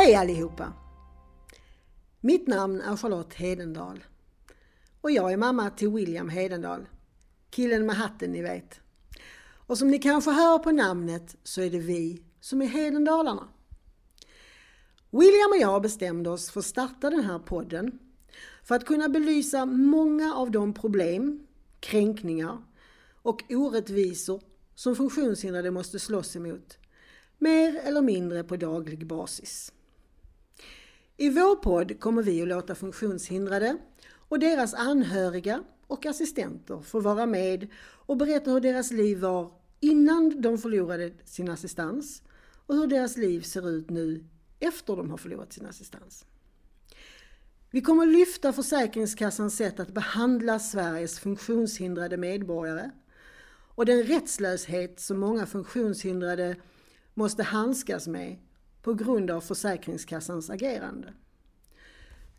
Hej allihopa! Mitt namn är Charlotte Hedendal och jag är mamma till William Hedendal, killen med hatten ni vet. Och som ni kanske hör på namnet så är det vi som är Hedendalarna. William och jag bestämde oss för att starta den här podden för att kunna belysa många av de problem, kränkningar och orättvisor som funktionshindrade måste slåss emot, mer eller mindre på daglig basis. I vår podd kommer vi att låta funktionshindrade och deras anhöriga och assistenter få vara med och berätta hur deras liv var innan de förlorade sin assistans och hur deras liv ser ut nu efter de har förlorat sin assistans. Vi kommer lyfta Försäkringskassans sätt att behandla Sveriges funktionshindrade medborgare och den rättslöshet som många funktionshindrade måste handskas med på grund av Försäkringskassans agerande.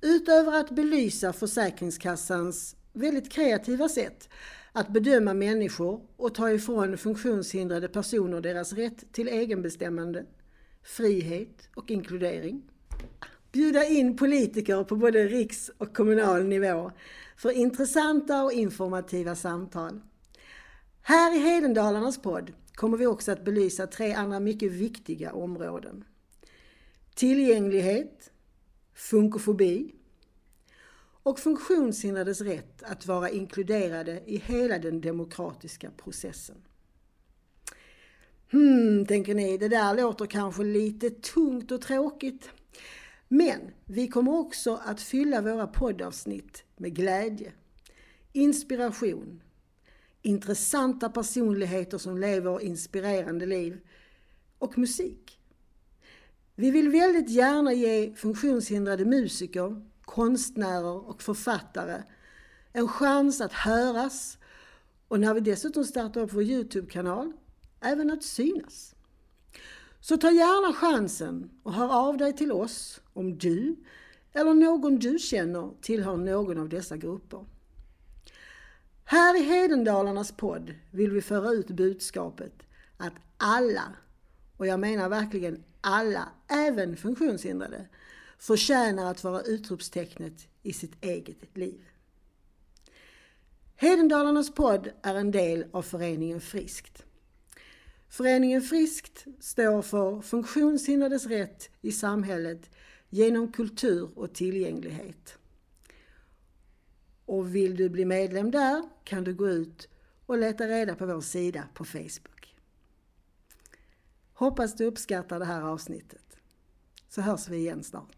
Utöver att belysa Försäkringskassans väldigt kreativa sätt att bedöma människor och ta ifrån funktionshindrade personer deras rätt till egenbestämmande, frihet och inkludering. Bjuda in politiker på både riks och kommunal nivå för intressanta och informativa samtal. Här i Hedendalarnas podd kommer vi också att belysa tre andra mycket viktiga områden. Tillgänglighet, funkofobi och funktionshindrades rätt att vara inkluderade i hela den demokratiska processen. Hmm, tänker ni, det där låter kanske lite tungt och tråkigt. Men vi kommer också att fylla våra poddavsnitt med glädje, inspiration, intressanta personligheter som lever inspirerande liv och musik. Vi vill väldigt gärna ge funktionshindrade musiker, konstnärer och författare en chans att höras och när vi dessutom startar upp vår Youtube-kanal, även att synas. Så ta gärna chansen och hör av dig till oss om du eller någon du känner tillhör någon av dessa grupper. Här i Hedendalarnas podd vill vi föra ut budskapet att alla, och jag menar verkligen alla, även funktionshindrade, förtjänar att vara utropstecknet i sitt eget liv. Hedendalarnas podd är en del av föreningen Friskt. Föreningen Friskt står för funktionshindrades rätt i samhället genom kultur och tillgänglighet. Och vill du bli medlem där kan du gå ut och leta reda på vår sida på Facebook. Hoppas du uppskattar det här avsnittet. Så hörs vi igen snart.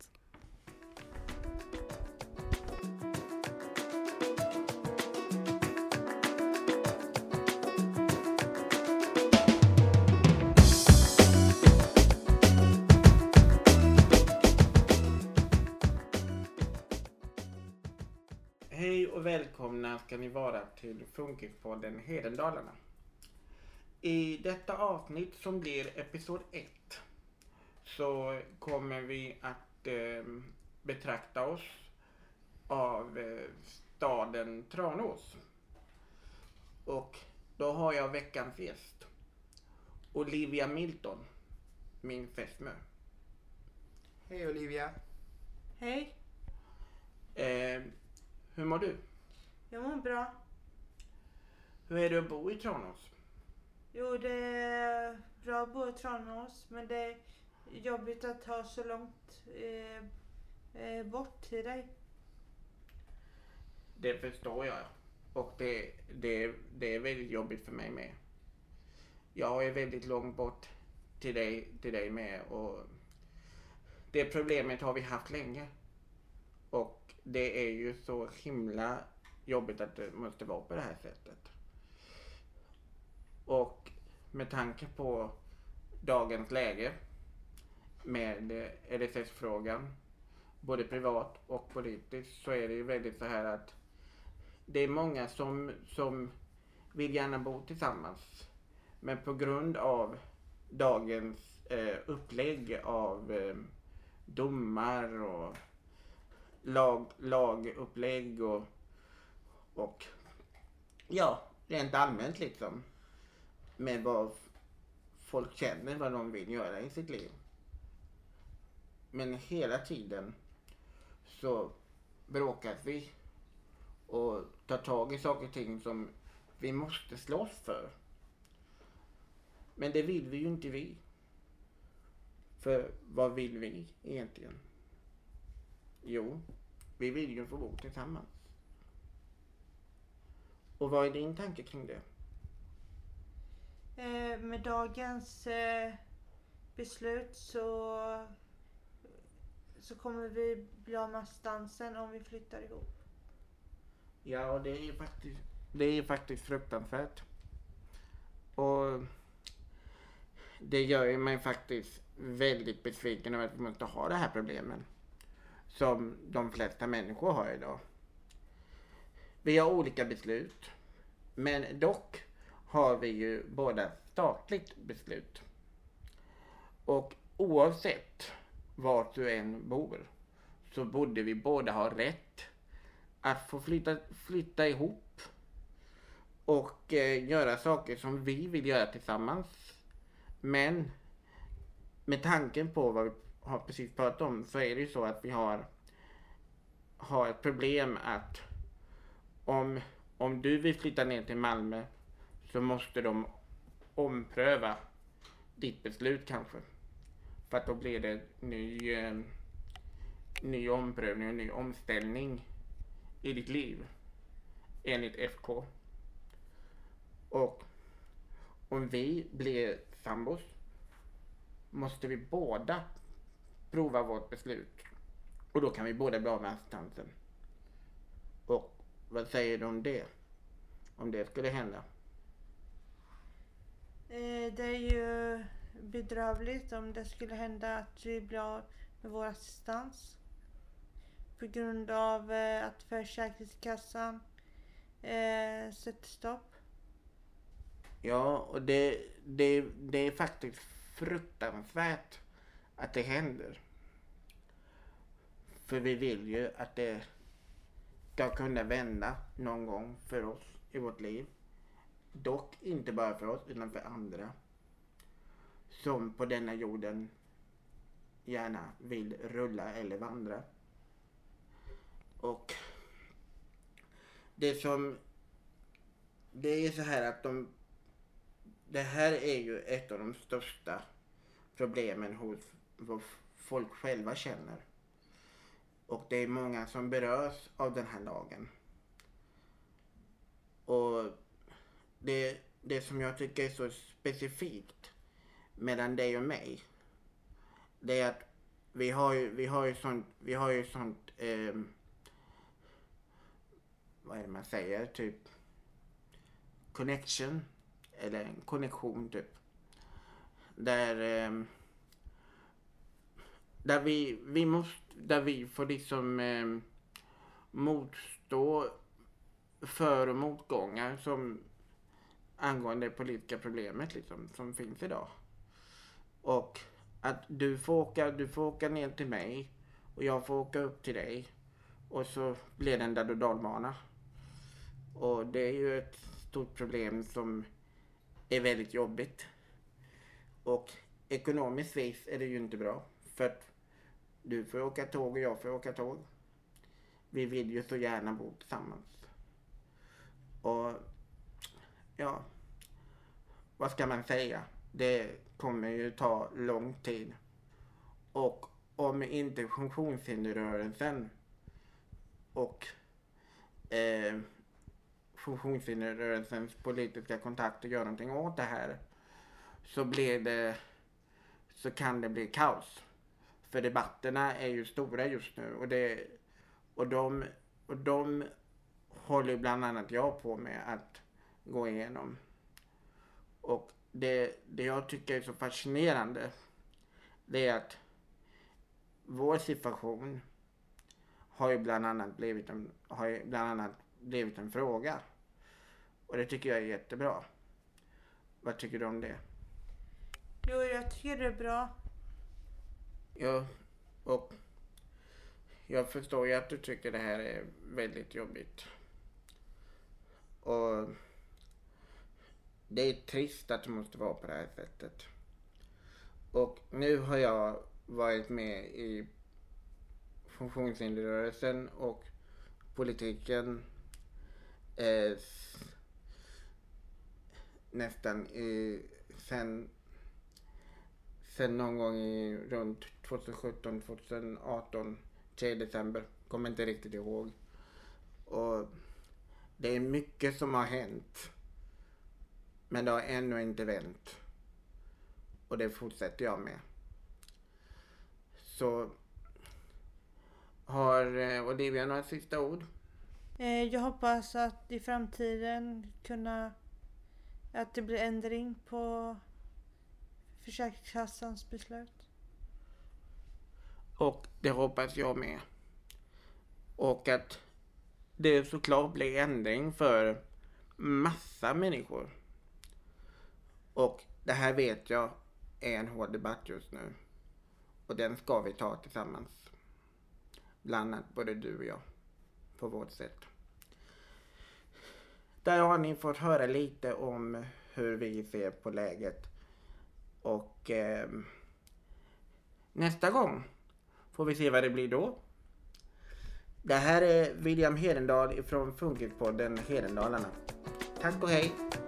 Hej och välkomna ska ni vara till Funkispodden Hedendalarna. I detta avsnitt som blir episod 1 så kommer vi att eh, betrakta oss av eh, staden Tranås. Och då har jag veckans gäst. Olivia Milton, min fästmö. Hej Olivia. Hej, Eh, hur mår du? jag mår bra. Hur är det att bo i Tranås? Jo, det är bra att bo i Tranås, men det är jobbigt att ta så långt eh, eh, bort till dig. Det förstår jag. Och det, det, det är väldigt jobbigt för mig med. Jag är väldigt långt bort till dig, till dig med och det problemet har vi haft länge. Och det är ju så himla jobbigt att det måste vara på det här sättet. Med tanke på dagens läge med eh, LSS-frågan, både privat och politiskt, så är det ju väldigt så här att det är många som, som vill gärna bo tillsammans. Men på grund av dagens eh, upplägg av eh, domar och lag, lagupplägg och, och ja, rent allmänt liksom. Med vad folk känner, vad de vill göra i sitt liv. men hela tiden så bråkas vi och tar tag i saker och ting som vi måste slåss för. Men det vill vi ju inte vi. För vad vill vi egentligen? Jo, vi vill ju få bo tillsammans. Och vad är din tanke kring det? Eh, med dagens eh, beslut så, så kommer vi bli av med assistansen om vi flyttar ihop. Ja, och det är faktiskt, det är faktiskt fruktansvärt. Och det gör ju mig faktiskt väldigt besviken över att vi måste ha det här problemen. Som de flesta människor har idag. Vi har olika beslut. Men dock har vi ju båda statligt beslut. Och oavsett vart du än bor så borde vi båda ha rätt att få flytta, flytta ihop och eh, göra saker som vi vill göra tillsammans. Men med tanken på vad vi har precis pratat om så är det ju så att vi har, har ett problem att om, om du vill flytta ner till Malmö så måste de ompröva ditt beslut kanske. För att då blir det ny, eh, ny omprövning och ny omställning i ditt liv. Enligt FK. Och om vi blir sambos måste vi båda prova vårt beslut. Och då kan vi båda bli av med assistansen. Och vad säger du om det? Om det skulle hända? Eh, det är ju bedrövligt om det skulle hända att vi blir av med vår assistans. På grund av eh, att Försäkringskassan eh, sätter stopp. Ja, och det, det, det är faktiskt fruktansvärt att det händer. För vi vill ju att det ska kunna vända någon gång för oss i vårt liv. Dock inte bara för oss utan för andra. Som på denna jorden gärna vill rulla eller vandra. Och det som... Det är så här att de... Det här är ju ett av de största problemen hos vad folk själva känner. Och det är många som berörs av den här lagen. Och det, det som jag tycker är så specifikt mellan dig och mig. Det är att vi har ju, vi har ju sånt, vi har ju sånt, eh, vad är det man säger, typ connection. Eller en konnektion typ. Där, eh, där vi, vi måste, där vi får liksom eh, motstå för och motgångar som angående det politiska problemet liksom, som finns idag. Och att du får, åka, du får åka ner till mig och jag får åka upp till dig. Och så blir det en dag och dalbana. Och det är ju ett stort problem som är väldigt jobbigt. Och ekonomiskt vis är det ju inte bra. För att du får åka tåg och jag får åka tåg. Vi vill ju så gärna bo tillsammans. Och ja, vad ska man säga? Det kommer ju ta lång tid. Och om inte funktionshinderrörelsen och eh, funktionshinderrörelsens politiska kontakter gör någonting åt det här så blir det så kan det bli kaos. För debatterna är ju stora just nu och det och de, och de håller bland annat jag på med att gå igenom. Och det, det jag tycker är så fascinerande det är att vår situation har ju bland annat blivit en, har ju bland annat blivit en fråga. Och det tycker jag är jättebra. Vad tycker du om det? Jo, jag tycker det är bra. Ja, och jag förstår ju att du tycker det här är väldigt jobbigt. Och det är trist att det måste vara på det här sättet. Och nu har jag varit med i funktionshinderrörelsen och politiken eh, nästan i, sen, sen någon gång i runt 2017, 2018, 3 december. Kommer inte riktigt ihåg. Och det är mycket som har hänt. Men det har ännu inte vänt. Och det fortsätter jag med. Så har eh, Olivia några sista ord? Eh, Jag hoppas att i framtiden kunna att det blir ändring på Försäkringskassans beslut. Och det hoppas jag med. Och att det såklart blir ändring för massa människor. Och det här vet jag är en hård debatt just nu. Och den ska vi ta tillsammans. Bland annat både du och jag. På vårt sätt. Där har ni fått höra lite om hur vi ser på läget. Och eh, nästa gång får vi se vad det blir då. Det här är William Hedendal från Funkispodden Hedendalarna. Tack och hej! Hej.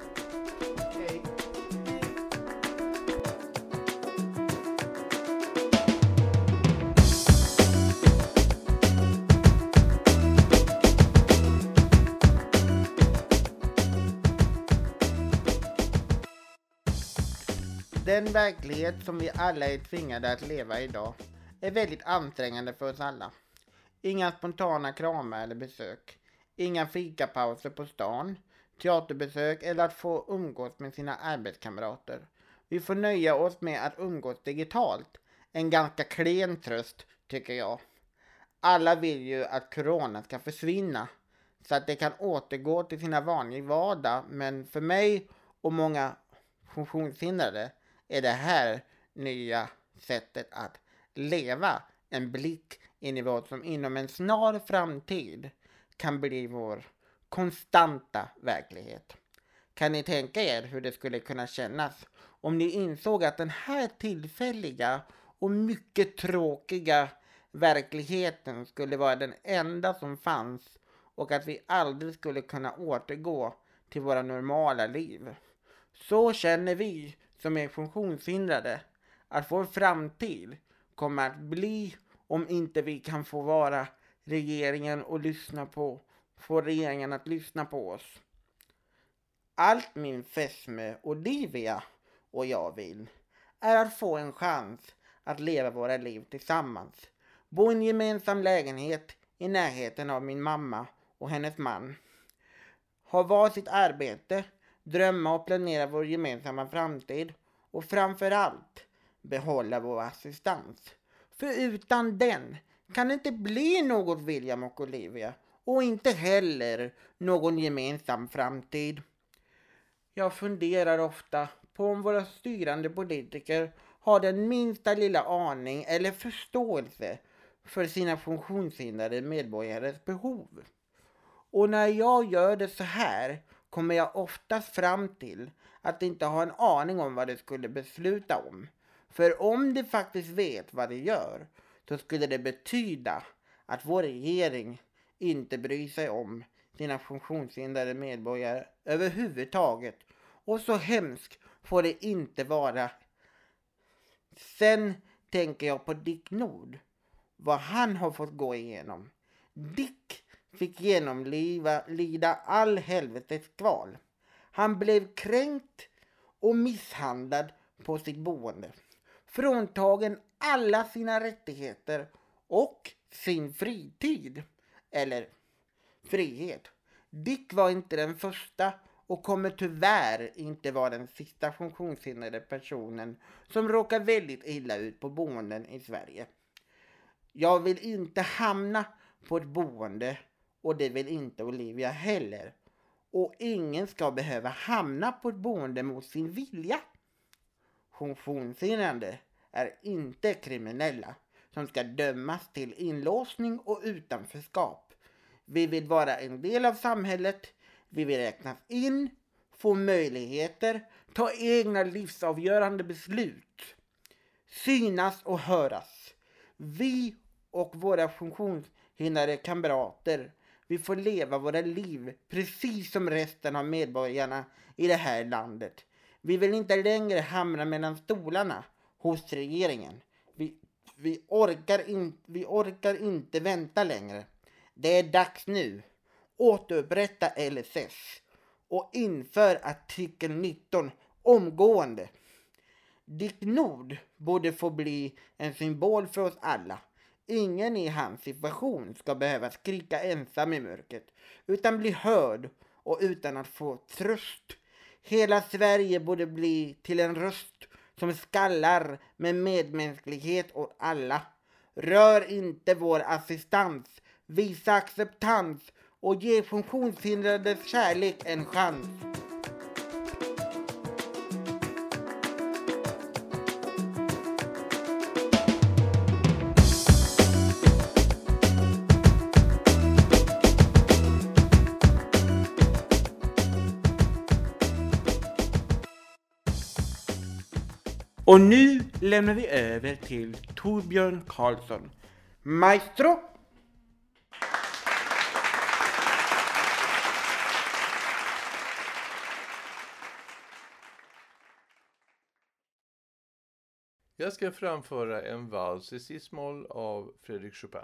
Den verklighet som vi alla är tvingade att leva idag är väldigt ansträngande för oss alla. Inga spontana kramar eller besök. Inga fikapauser på stan, teaterbesök eller att få umgås med sina arbetskamrater. Vi får nöja oss med att umgås digitalt. En ganska klen tröst, tycker jag. Alla vill ju att corona ska försvinna så att de kan återgå till sina vanliga vardag. Men för mig och många funktionshindrade är det här nya sättet att leva en blick in i vad som inom en snar framtid kan bli vår konstanta verklighet. Kan ni tänka er hur det skulle kunna kännas om ni insåg att den här tillfälliga och mycket tråkiga verkligheten skulle vara den enda som fanns och att vi aldrig skulle kunna återgå till våra normala liv. Så känner vi som är funktionshindrade att vår framtid kommer att bli om inte vi kan få vara regeringen och lyssna på, få regeringen att lyssna på oss. Allt min fästmö Olivia och jag vill är att få en chans att leva våra liv tillsammans. Bo i en gemensam lägenhet i närheten av min mamma och hennes man. Ha varsitt arbete, drömma och planera vår gemensamma framtid och framför allt behålla vår assistans. För utan den kan det inte bli något William och Olivia och inte heller någon gemensam framtid. Jag funderar ofta på om våra styrande politiker har den minsta lilla aning eller förståelse för sina funktionshindrade medborgares behov. Och när jag gör det så här kommer jag oftast fram till att inte ha en aning om vad de skulle besluta om. För om de faktiskt vet vad de gör så skulle det betyda att vår regering inte bryr sig om sina funktionshindrade medborgare överhuvudtaget. Och så hemskt får det inte vara. Sen tänker jag på Dick Nord. Vad han har fått gå igenom. Dick fick genomlida all helvetes kval. Han blev kränkt och misshandlad på sitt boende. Fråntagen alla sina rättigheter och sin fritid. Eller frihet. Dick var inte den första och kommer tyvärr inte vara den sista funktionshindrade personen som råkar väldigt illa ut på boenden i Sverige. Jag vill inte hamna på ett boende och det vill inte Olivia heller. Och ingen ska behöva hamna på ett boende mot sin vilja. Funktionshindrade är inte kriminella som ska dömas till inlåsning och utanförskap. Vi vill vara en del av samhället. Vi vill räknas in, få möjligheter, ta egna livsavgörande beslut. synas och höras. Vi och våra funktionshindrade kamrater, vi får leva våra liv precis som resten av medborgarna i det här landet. Vi vill inte längre hamna mellan stolarna hos regeringen. Vi, vi, orkar in, vi orkar inte vänta längre. Det är dags nu. Återupprätta LSS och inför artikel 19 omgående. Dick Nord borde få bli en symbol för oss alla. Ingen i hans situation ska behöva skrika ensam i mörkret, utan bli hörd och utan att få tröst. Hela Sverige borde bli till en röst som skallar med medmänsklighet åt alla. Rör inte vår assistans, visa acceptans och ge funktionshindrades kärlek en chans. Och nu lämnar vi över till Torbjörn Karlsson. Maestro! Jag ska framföra en vals i cis-moll av Fredrik Chopin.